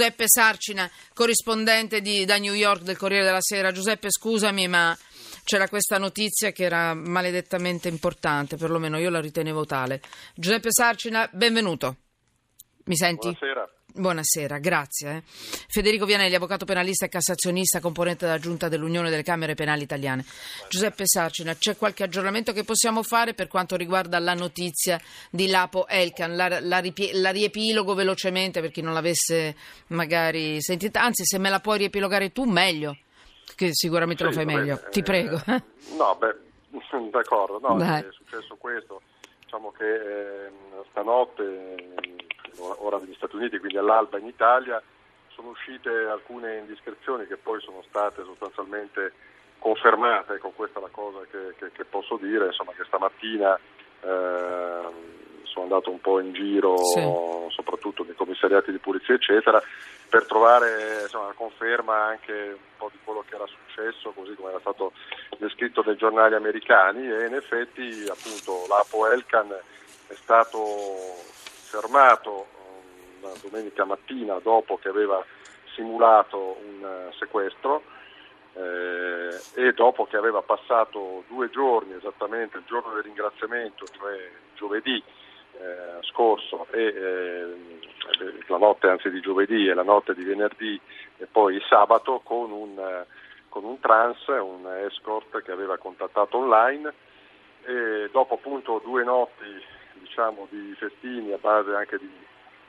Giuseppe Sarcina, corrispondente di, da New York del Corriere della Sera. Giuseppe, scusami, ma c'era questa notizia che era maledettamente importante, perlomeno io la ritenevo tale. Giuseppe Sarcina, benvenuto. Mi senti? Buonasera. Buonasera, grazie. eh. Federico Vianelli, avvocato penalista e cassazionista, componente della Giunta dell'Unione delle Camere Penali Italiane. Giuseppe Sarcina, c'è qualche aggiornamento che possiamo fare per quanto riguarda la notizia di Lapo Elkan? La, la la riepilogo velocemente per chi non l'avesse magari sentita, anzi se me la puoi riepilogare tu meglio, che sicuramente lo Sì, fai vabbè, meglio. Ti eh, prego. No, beh, d'accordo, no, è successo questo. Diciamo che ehm, stanotte, ora degli Stati Uniti, quindi all'alba in Italia, sono uscite alcune indiscrezioni che poi sono state sostanzialmente confermate, ecco questa è la cosa che, che- che posso dire, insomma che stamattina ehm, sono andato un po' in giro, Sì. soprattutto nei commissariati di pulizia eccetera, per trovare insomma, una conferma anche un po' di quello che era successo, così come era stato descritto dai giornali americani e in effetti appunto l'Apo Elkan è stato fermato eh, una domenica mattina dopo che aveva simulato un eh, sequestro eh, e dopo che aveva passato due giorni, esattamente il giorno del ringraziamento, cioè giovedì eh, scorso e eh, la notte anzi di giovedì e la notte di venerdì e poi sabato con un, con un trans, un escort che aveva contattato online. E dopo appunto due notti diciamo di festini a base anche di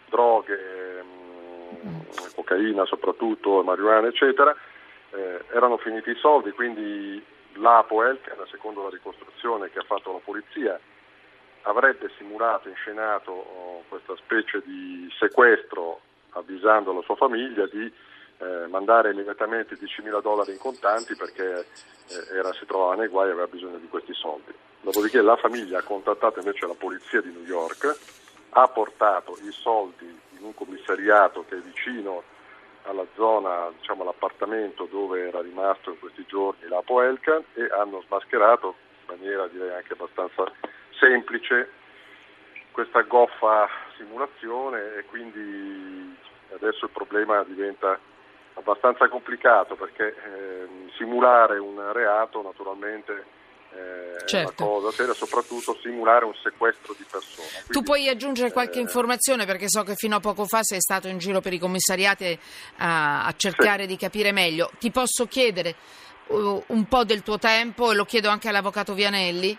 droghe, mh, cocaina soprattutto, marijuana eccetera, eh, erano finiti i soldi, quindi l'Apo Elkan, secondo la ricostruzione che ha fatto la polizia, avrebbe simulato, inscenato oh, questa specie di sequestro avvisando la sua famiglia di eh, mandare immediatamente 10.000 dollari in contanti perché eh, era, si trovava nei guai e aveva bisogno di questi soldi. Dopodiché la famiglia ha contattato invece la polizia di New York, ha portato i soldi in un commissariato che è vicino alla zona, diciamo all'appartamento dove era rimasto in questi giorni l'Apo Elkan e hanno smascherato in maniera direi anche abbastanza semplice questa goffa simulazione e quindi adesso il problema diventa abbastanza complicato perché ehm, simulare un reato naturalmente eh, è Certo. una cosa seria, soprattutto simulare un sequestro di persona. Tu Quindi, puoi aggiungere qualche eh, informazione perché so che fino a poco fa sei stato in giro per i commissariati a, a cercare di capire meglio. Ti posso chiedere uh, un po' del tuo tempo e lo chiedo anche all'avvocato Vianelli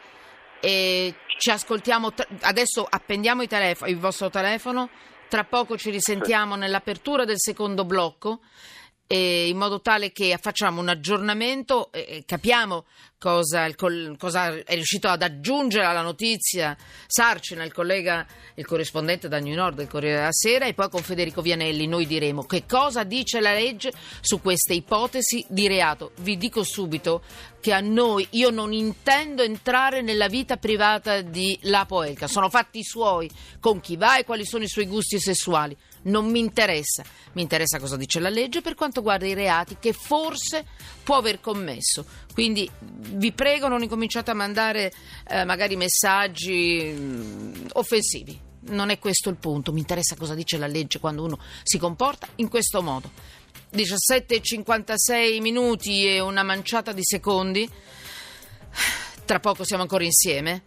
e ci ascoltiamo tra- adesso appendiamo i telefo- il vostro telefono tra poco ci risentiamo nell'apertura del secondo blocco e in modo tale che facciamo un aggiornamento e capiamo cosa, il cosa è riuscito ad aggiungere alla notizia Sarcina, il collega, il corrispondente da New York del Corriere della Sera e poi con Federico Vianelli noi diremo che cosa dice la legge su queste ipotesi di reato. Vi dico subito che a noi, io non intendo entrare nella vita privata di Lapo Elka, sono fatti suoi, con chi va e quali sono i suoi gusti sessuali. Non mi interessa, mi interessa cosa dice la legge per quanto riguarda i reati che forse può aver commesso. Quindi vi prego non incominciate a mandare eh, magari messaggi mm, offensivi. Non è questo il punto, mi interessa cosa dice la legge quando uno si comporta in questo modo. 17,56 minuti e una manciata di secondi. Tra poco siamo ancora insieme.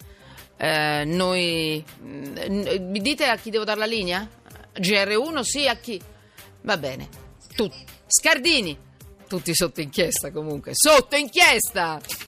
Eh, noi. Mi dite a chi devo dare la linea? GR1 sì, a chi? Va bene. Tu. Scardini. Tutti sotto inchiesta comunque. Sotto inchiesta!